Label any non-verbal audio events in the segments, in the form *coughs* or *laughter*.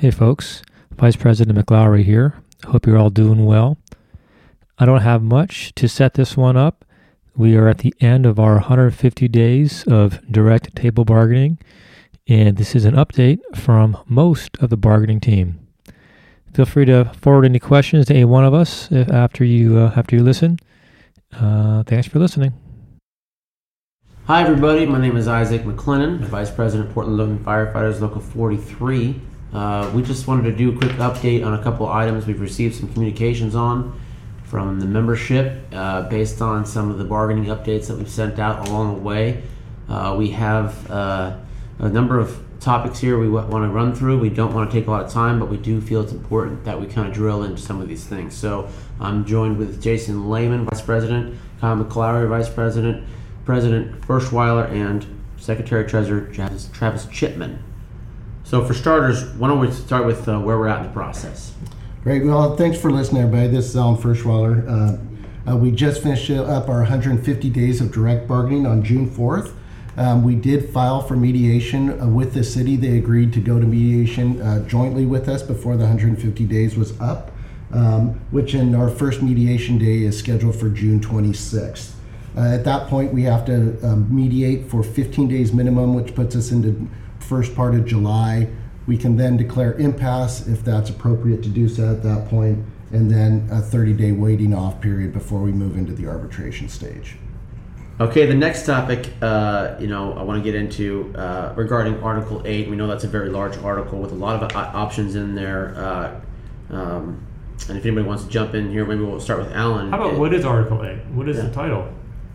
Hey, folks. Vice President McLaury here. Hope you're all doing well. I don't have much to set this one up. We are at the end of our 150 days of direct table bargaining, and this is an update from most of the bargaining team. Feel free to forward any questions to any one of us if, after you uh, after you listen. Uh, thanks for listening. Hi, everybody. My name is Isaac McLennan, Vice President, Portland Logan Firefighters, Local 43. Uh, we just wanted to do a quick update on a couple items we've received some communications on from the membership uh, based on some of the bargaining updates that we've sent out along the way. Uh, we have uh, a number of topics here we want to run through. We don't want to take a lot of time, but we do feel it's important that we kind of drill into some of these things. So I'm joined with Jason Lehman, Vice President, Kyle McLaury, Vice President, President Ferschweiler, and Secretary Treasurer Travis Chipman. So for starters, why don't we start with uh, where we're at in the process? Great. Well, thanks for listening, everybody. This is Alan Ferschweiler. Uh, uh, we just finished up our 150 days of direct bargaining on June 4th. Um, we did file for mediation uh, with the city. They agreed to go to mediation uh, jointly with us before the 150 days was up, um, which in our first mediation day is scheduled for June 26th. Uh, at that point, we have to um, mediate for 15 days minimum, which puts us into first part of July. We can then declare impasse if that's appropriate to do so at that point, and then a 30 day waiting off period before we move into the arbitration stage. Okay, the next topic, uh, you know, I want to get into uh, regarding Article 8. We know that's a very large article with a lot of uh, options in there. Uh, um, and if anybody wants to jump in here, maybe we'll start with Alan. How about It- what is Article 8? What is Yeah. the title?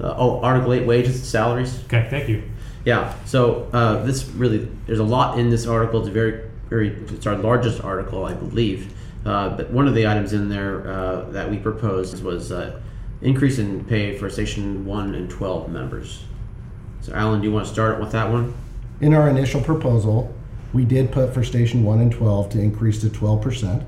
Uh, oh, Article 8 wages and salaries? Okay, thank you. Yeah. So uh, this really, there's a lot in this article. It's a very, very, it's our largest article, I believe. Uh, but one of the items in there uh, that we proposed was uh, increase in pay for Station One and Twelve members. So, Alan, do you want to start with that one? In our initial proposal, we did put for Station 1 and 12 to increase to 12%.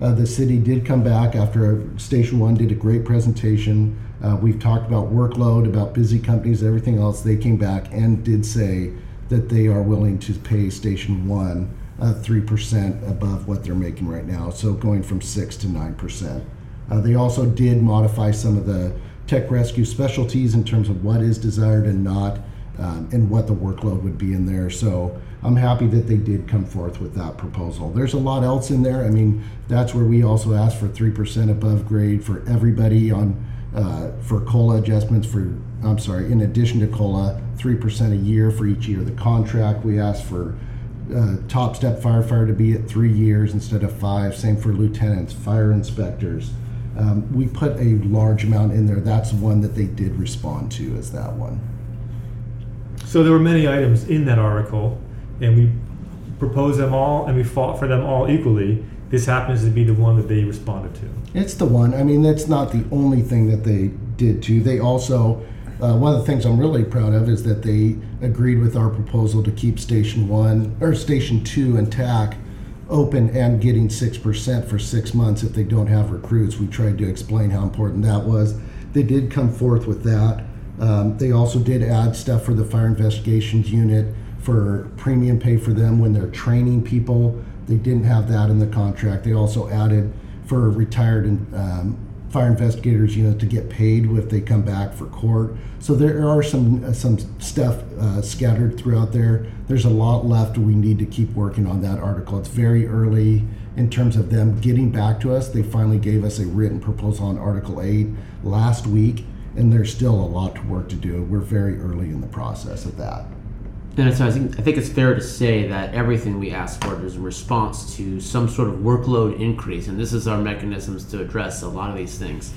Uh, the city did come back after Station 1 did a great presentation. Uh, we've talked about workload, about busy companies, everything else. They came back and did say that they are willing to pay Station 1 uh, 3% above what they're making right now, so going from 6 to 9%. Uh, they also did modify some of the tech rescue specialties in terms of what is desired and not, um, and what the workload would be in there. So I'm happy that they did come forth with that proposal. There's a lot else in there. I mean, that's where we also asked for 3% above grade for everybody on uh, for COLA adjustments for, I'm sorry, in addition to COLA, 3% a year for each year of the contract. We asked for uh, top step firefighter to be at three years instead of five. Same for lieutenants, fire inspectors. Um, we put a large amount in there. That's one that they did respond to as that one. So there were many items in that article, and we proposed them all, and we fought for them all equally. This happens to be the one that they responded to. It's the one. I mean, that's not the only thing that they did too. They also, uh, one of the things I'm really proud of is that they agreed with our proposal to keep Station One or Station Two and TAC open and getting six percent for six months if they don't have recruits. We tried to explain how important that was. They did come forth with that. Um, they also did add stuff for the fire investigations unit for premium pay for them when they're training people. They didn't have that in the contract. They also added for retired and um, fire investigators, you know, to get paid if they come back for court. So there are some uh, some stuff uh, scattered throughout there. There's a lot left. We need to keep working on that article. It's very early in terms of them getting back to us. They finally gave us a written proposal on Article 8 last week, and there's still a lot to work to do. We're very early in the process of that. And so I think, I think it's fair to say that everything we ask for is in response to some sort of workload increase, and this is our mechanisms to address a lot of these things.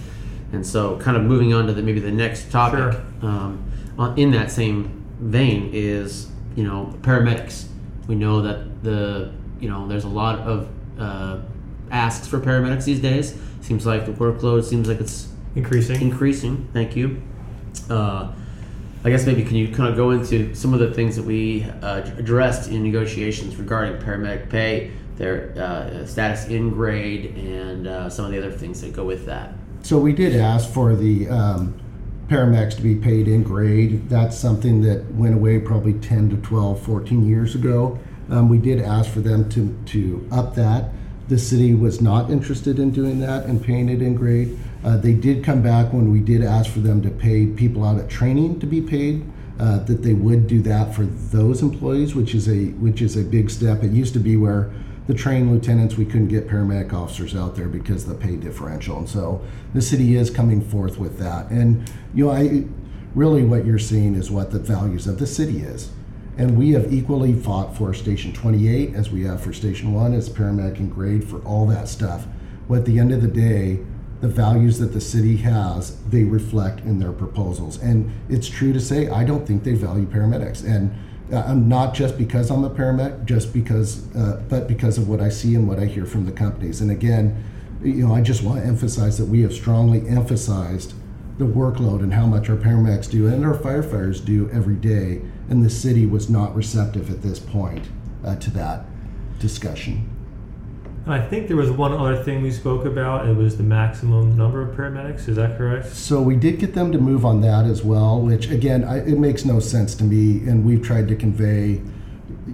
And so, kind of moving on to the, maybe the next topic Sure. um, in that same vein is you know paramedics. We know that the you know there's a lot of uh, asks for paramedics these days. Seems like the workload seems like it's Increasing. increasing. Thank you. Uh, I guess maybe can you kind of go into some of the things that we uh, addressed in negotiations regarding paramedic pay, their uh, status in grade, and uh, some of the other things that go with that. So we did ask for the um, paramedics to be paid in grade. That's something that went away probably 10 to 12, 14 years ago. Um, we did ask for them to, to up that. The city was not interested in doing that and paying it in grade. Uh, they did come back when we did ask for them to pay people out at training to be paid. Uh, that they would do that for those employees, which is a which is a big step. It used to be where the trained lieutenants we couldn't get paramedic officers out there because the pay differential, and so the city is coming forth with that. And you know, I really what you're seeing is what the values of the city is. And we have equally fought for Station 28 as we have for Station 1 as paramedic and grade for all that stuff. But at the end of the day, the values that the city has, they reflect in their proposals. And it's true to say, I don't think they value paramedics. And uh, I'm not just because I'm a paramedic, just because, uh, but because of what I see and what I hear from the companies. And again, you know, I just want to emphasize that we have strongly emphasized the workload and how much our paramedics do and our firefighters do every day. And the city was not receptive at this point uh, to that discussion. And I think there was one other thing we spoke about. It was the maximum number of paramedics. Is that correct? So we did get them to move on that as well, which again, I, it makes no sense to me. And we've tried to convey,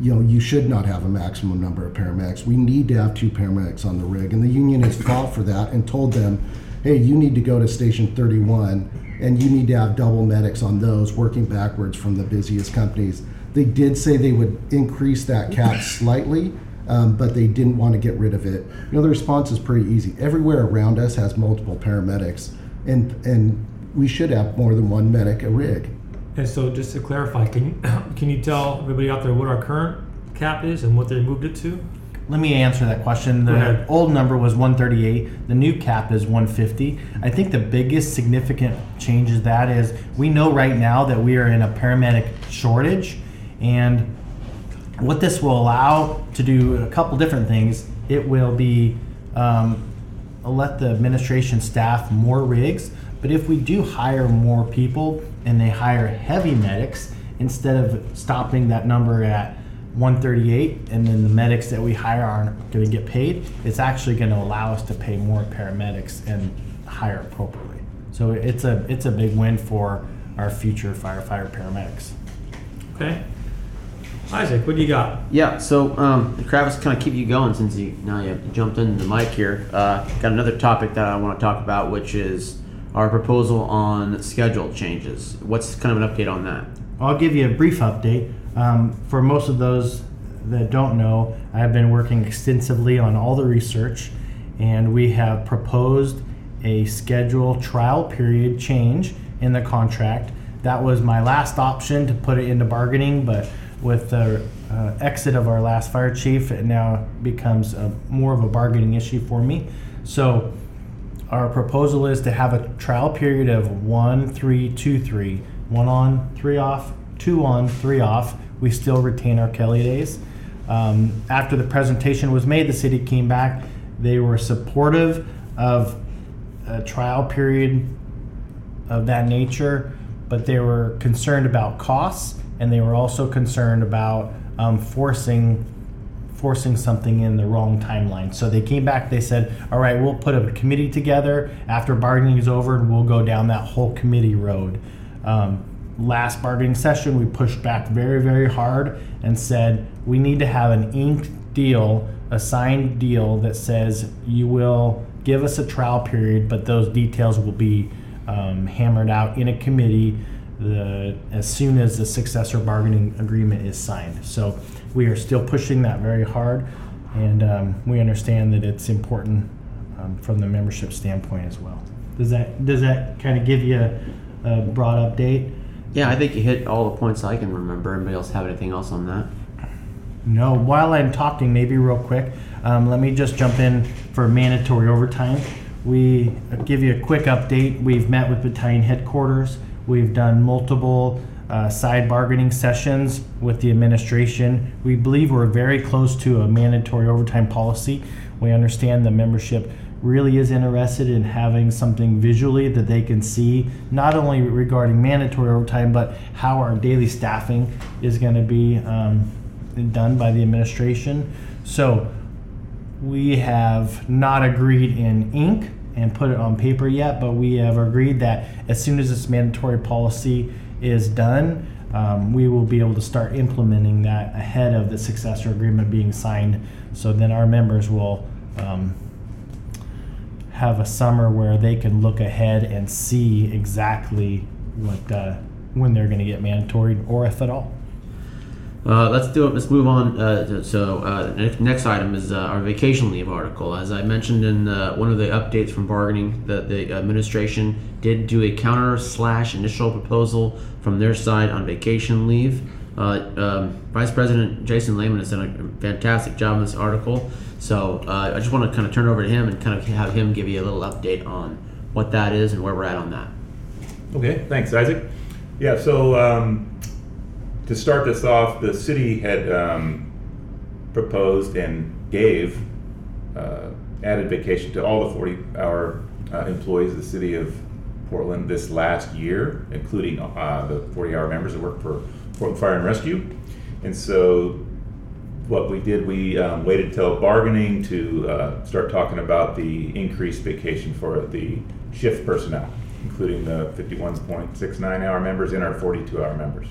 you know, you should not have a maximum number of paramedics. We need to have two paramedics on the rig, and the union has fought for that and told them, hey, you need to go to station 31, and you need to have double medics on those, working backwards from the busiest companies. They did say they would increase that cap *laughs* slightly um, but they didn't want to get rid of it. You know, the response is pretty easy. Everywhere around us has multiple paramedics, and and we should have more than one medic a rig. And so, just to clarify, can you *coughs* can you tell everybody out there what our current cap is and what they moved it to? Let me answer that question. The old number was 138. The new cap is 150. I think the biggest significant change is that is we know right now that we are in a paramedic shortage, and what this will allow to do a couple different things. It will be um, let the administration staff more rigs, but if we do hire more people and they hire heavy medics instead of stopping that number at 138 and then the medics that we hire aren't going to get paid, it's actually going to allow us to pay more paramedics and hire appropriately. So it's a it's a big win for our future firefighter paramedics. Okay. Isaac, what do you got? Yeah, so um, Travis, kind of keep you going since you now you jumped in the mic here. Uh, got another topic that I want to talk about, which is our proposal on schedule changes. What's kind of an update on that? I'll give you a brief update. Um, for most of those that don't know, I've been working extensively on all the research, and we have proposed a schedule trial period change in the contract. That was my last option to put it into bargaining, but with the uh, exit of our last fire chief, it now becomes a, more of a bargaining issue for me. So our proposal is to have a trial period of one, three, two, three, one on, three off, two on, three off. We still retain our Kelly days. Um, after the presentation was made, the city came back. They were supportive of a trial period of that nature, but they were concerned about costs and they were also concerned about um, forcing forcing something in the wrong timeline. So they came back. They said, "All right, we'll put a committee together after bargaining is over, and we'll go down that whole committee road." Um, last bargaining session, we pushed back very, very hard and said we need to have an inked deal, a signed deal that says you will give us a trial period, but those details will be um, hammered out in a committee the as soon as the successor bargaining agreement is signed. So we are still pushing that very hard, and um, we understand that it's important um, from the membership standpoint as well. Does that does that kind of give you a, a, broad update? Yeah, I think you hit all the points I can remember. Anybody else have anything else on that? No. While I'm talking, maybe real quick, um, let me just jump in for mandatory overtime. We give you a quick update. We've met with battalion headquarters. We've done multiple uh, side bargaining sessions with the administration. We believe we're very close to a mandatory overtime policy. We understand the membership really is interested in having something visually that they can see, not only regarding mandatory overtime, but how our daily staffing is going to be um, done by the administration. So we have not agreed in ink and put it on paper yet, but we have agreed that as soon as this mandatory policy is done, um, we will be able to start implementing that ahead of the successor agreement being signed. So then our members will um, have a summer where they can look ahead and see exactly what uh, when they're going to get mandatory or if at all. Uh, let's do it. Let's move on. Uh, so, uh, next, next item is uh, our vacation leave article. As I mentioned in uh, one of the updates from bargaining, that the administration did do a counter slash initial proposal from their side on vacation leave. Uh, um, Vice President Jason Lehman has done a fantastic job in this article. So, uh, I just want to kind of turn over to him and kind of have him give you a little update on what that is and where we're at on that. Okay, thanks, Isaac. Yeah, so um, to start this off, the city had um, proposed and gave uh, added vacation to all the 40 hour uh, employees of the city of Portland this last year, including uh, the 40 hour members that work for Portland Fire and Rescue. And so what we did, we um, waited till bargaining to uh, start talking about the increased vacation for the shift personnel, including the 51.69 hour members and our 42 hour members.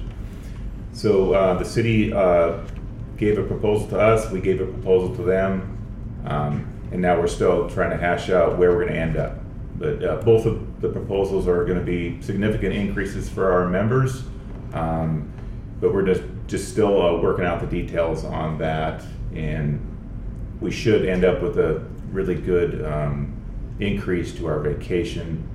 So uh, the city uh, gave a proposal to us, we gave a proposal to them, um, and now we're still trying to hash out where we're going to end up. But uh, both of the proposals are going to be significant increases for our members, um, but we're just just still uh, working out the details on that, and we should end up with a really good um, increase to our vacation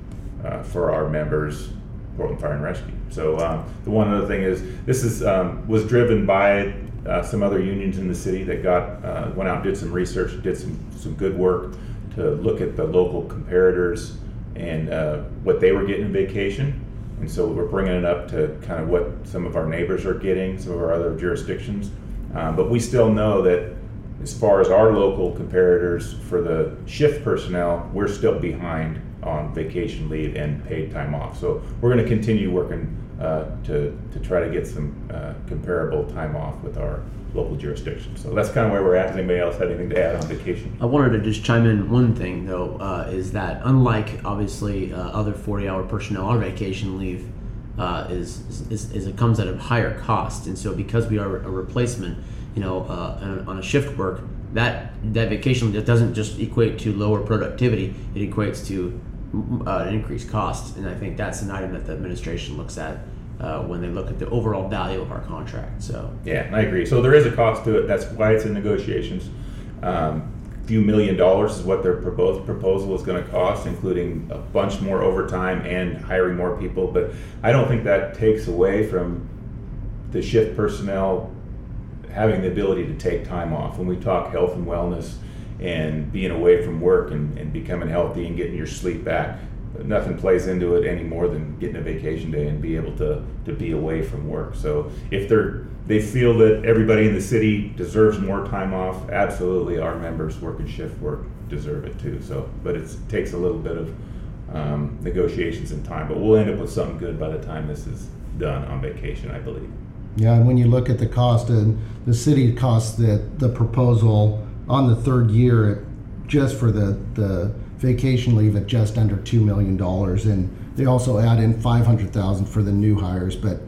uh, for our members, Portland Fire and Rescue. So um, the one other thing is this is um, was driven by uh, some other unions in the city that got uh, went out and did some research, did some some good work to look at the local comparators and uh, what they were getting in vacation. And so we're bringing it up to kind of what some of our neighbors are getting, some of our other jurisdictions. Um, but we still know that as far as our local comparators for the shift personnel, we're still behind on vacation leave and paid time off. So we're going to continue working uh, to, to try to get some uh, comparable time off with our local jurisdiction. So that's kind of where we're at. Does anybody else have anything to add on vacation? I wanted to just chime in one thing though, uh, is that unlike obviously uh, other 40-hour personnel, our vacation leave uh, is, is, is it comes at a higher cost, and so because we are a replacement, you know, uh, on- on a shift work, that that vacation that doesn't just equate to lower productivity; it equates to uh, an increased cost, and I think that's an item that the administration looks at uh, when they look at the overall value of our contract. So. Yeah, I agree. So there is a cost to it. That's why it's in negotiations. Um, a few million dollars is what their proposed proposal is going to cost, including a bunch more overtime and hiring more people. But I don't think that takes away from the shift personnel having the ability to take time off. When we talk health and wellness and being away from work and, and becoming healthy and getting your sleep back, nothing plays into it any more than getting a vacation day and be able to, to be away from work. So if they're they feel that everybody in the city deserves more time off, absolutely our members working shift work deserve it too. So but it takes a little bit of um, negotiations and time, but we'll end up with something good by the time this is done on vacation, I believe. Yeah, and when you look at the cost, and the city costs that the proposal on the third year, just for the, the vacation leave at just under $2 million. And they also add in 500000 for the new hires, but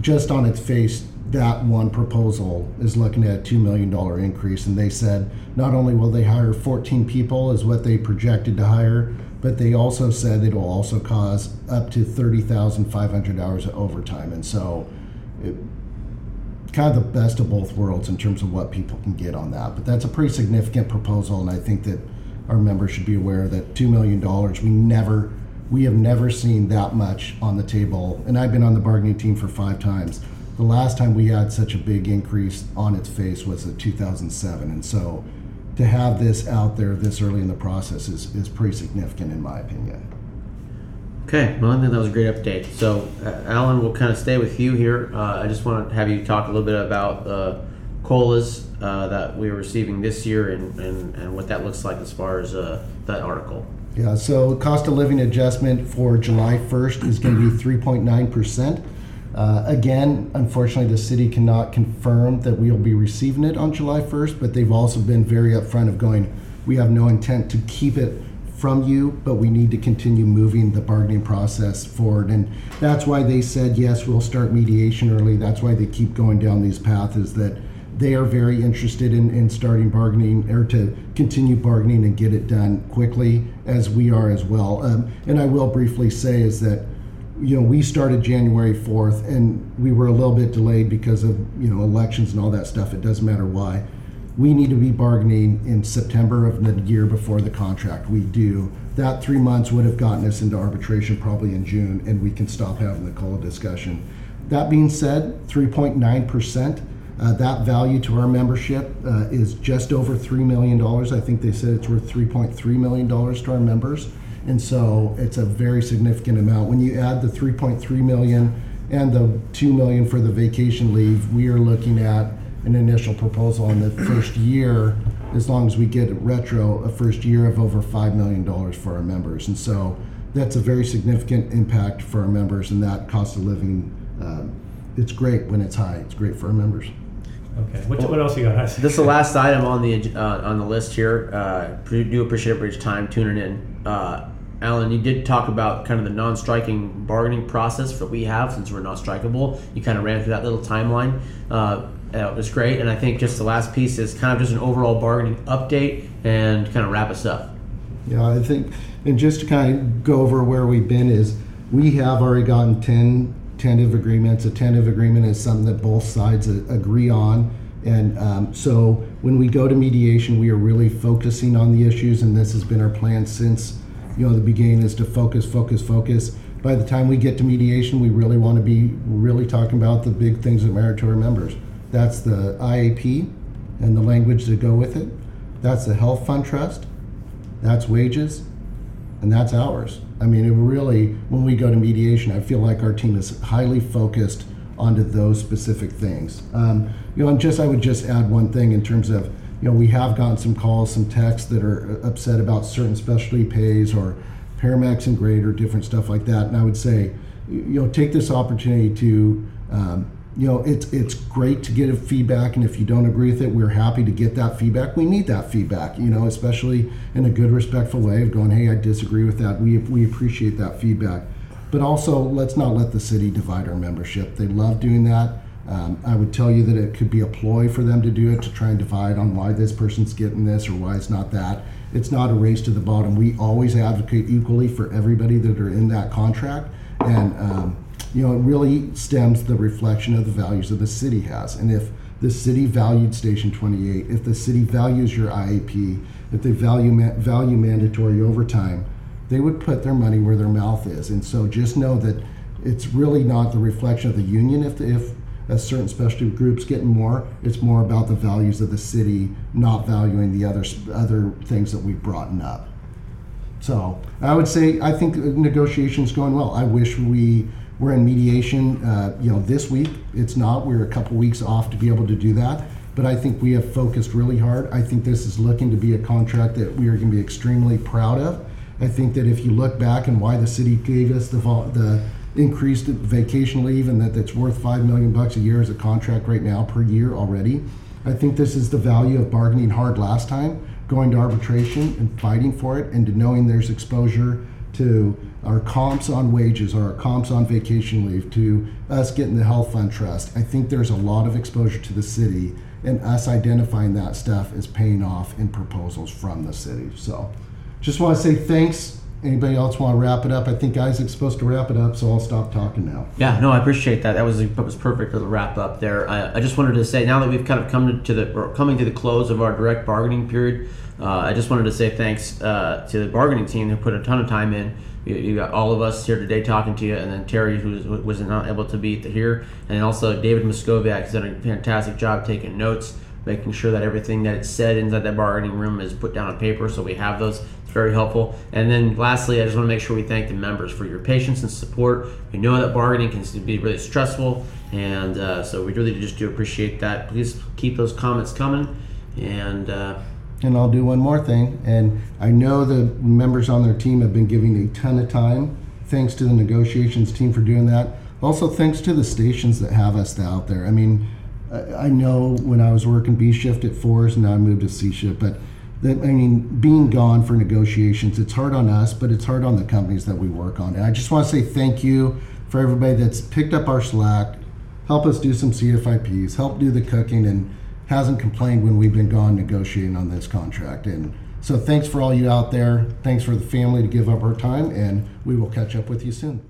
just on its face, that one proposal is looking at a $2 million increase. And they said not only will they hire 14 people, is what they projected to hire, but they also said it'll also cause up to 30,500 hours of overtime. And so, it, kind of the best of both worlds in terms of what people can get on that. But that's a pretty significant proposal, and I think that our members should be aware that two million dollars we never we have never seen that much on the table. And I've been on the bargaining team for five times. The last time we had such a big increase on its face was in 2007, and so to have this out there this early in the process is, is pretty significant in my opinion. Okay, well, I think that was a great update. So, uh, Alan, we'll kind of stay with you here. Uh, I just want to have you talk a little bit about uh, COLAs uh, that we're receiving this year and, and, and what that looks like as far as uh, that article. Yeah, so cost of living adjustment for July 1st is going to be 3.9%. Uh, again, unfortunately, the city cannot confirm that we'll be receiving it on July 1st, but they've also been very upfront of going, we have no intent to keep it from you, but we need to continue moving the bargaining process forward. And that's why they said, yes, we'll start mediation early. That's why they keep going down these paths, is that they are very interested in, in starting bargaining or to continue bargaining and get it done quickly, as we are as well. Um, and I will briefly say is that you know, we started January 4th and we were a little bit delayed because of, you know, elections and all that stuff. It doesn't matter why. We need to be bargaining in September of the year before the contract. We do. That three months would have gotten us into arbitration probably in June and we can stop having the COLA discussion. That being said, 3.9%. Uh, that value to our membership uh, is just over $3 million. I think they said it's worth $3.3 million to our members. And so it's a very significant amount. When you add the 3.3 million and the 2 million for the vacation leave, we are looking at an initial proposal in the first year, as long as we get retro, a first year of over $5 million for our members. And so that's a very significant impact for our members, and that cost of living, um, it's great when it's high. It's great for our members. Okay. What, what else you got? This is the last item on the uh, on the list here. Uh, pre- do appreciate everybody's time tuning in. Uh, Alan, you did talk about kind of the non-striking bargaining process that we have since we're not strikable. You kind of ran through that little timeline. Uh, it was great, and I think just the last piece is kind of just an overall bargaining update and kind of wrap us up. Yeah, I think, and just to kind of go over where we've been is, we have already gotten 10 tentative agreements. A tentative agreement is something that both sides agree on. And um, so when we go to mediation, we are really focusing on the issues, and this has been our plan since, you know, the beginning is to focus, focus, focus. By the time we get to mediation, we really want to be really talking about the big things that matter to our members. That's the IAP and the language that go with it. That's the health fund trust. That's wages and that's ours. I mean, it really, when we go to mediation, I feel like our team is highly focused onto those specific things. Um, you know, and just I would just add one thing in terms of, you know, we have gotten some calls, some texts that are upset about certain specialty pays or Paramax and grade or different stuff like that. And I would say, you know, take this opportunity to um, you know, it's it's great to get feedback, and if you don't agree with it, we're happy to get that feedback. We need that feedback, you know, especially in a good, respectful way of going, "Hey, I disagree with that." We we appreciate that feedback, but also let's not let the city divide our membership. They love doing that. Um, I would tell you that it could be a ploy for them to do it to try and divide on why this person's getting this or why it's not that. It's not a race to the bottom. We always advocate equally for everybody that are in that contract, and um, you know, it really stems the reflection of the values that the city has. And if the city valued Station 28, if the city values your IAP, if they value value mandatory overtime, they would put their money where their mouth is. And so just know that it's really not the reflection of the union if the, if a certain specialty group's getting more. It's more about the values of the city not valuing the other other things that we've brought up. So I would say I think negotiations going well. I wish we were in mediation. Uh, you know, this week it's not. We're a couple weeks off to be able to do that. But I think we have focused really hard. I think this is looking to be a contract that we are going to be extremely proud of. I think that if you look back and why the city gave us the the increased vacation leave and that that's worth five million bucks a year as a contract right now per year already. I think this is the value of bargaining hard last time, going to arbitration and fighting for it, and to knowing there's exposure to our comps on wages or our comps on vacation leave, to us getting the health fund trust. I think there's a lot of exposure to the city, and us identifying that stuff is paying off in proposals from the city. So, just want to say thanks. Anybody else want to wrap it up? I think Isaac's supposed to wrap it up, so I'll stop talking now. Yeah, no, I appreciate that. That was that was perfect little wrap up there. I, I just wanted to say now that we've kind of come to the coming to the close of our direct bargaining period, uh, I just wanted to say thanks uh, to the bargaining team who put a ton of time in. You, you got all of us here today talking to you, and then Terry, who was, was not able to be here, and also David Muscoviak has done a fantastic job taking notes, making sure that everything that is said inside that bargaining room is put down on paper, so we have those. Very helpful. And then lastly, I just want to make sure we thank the members for your patience and support. We know that bargaining can be really stressful, and uh, so we really just do appreciate that. Please keep those comments coming, and. Uh, And I'll do one more thing. And I know the members on their team have been giving a ton of time. Thanks to the negotiations team for doing that. Also, thanks to the stations that have us out there. I mean, I know when I was working B shift at Fours, and now I moved to C shift, but that I mean, being gone for negotiations, it's hard on us, but it's hard on the companies that we work on. And I just want to say thank you for everybody that's picked up our slack, help us do some CFIPs, help do the cooking, and hasn't complained when we've been gone negotiating on this contract. And so thanks for all you out there. Thanks for the family to give up our time, and we will catch up with you soon.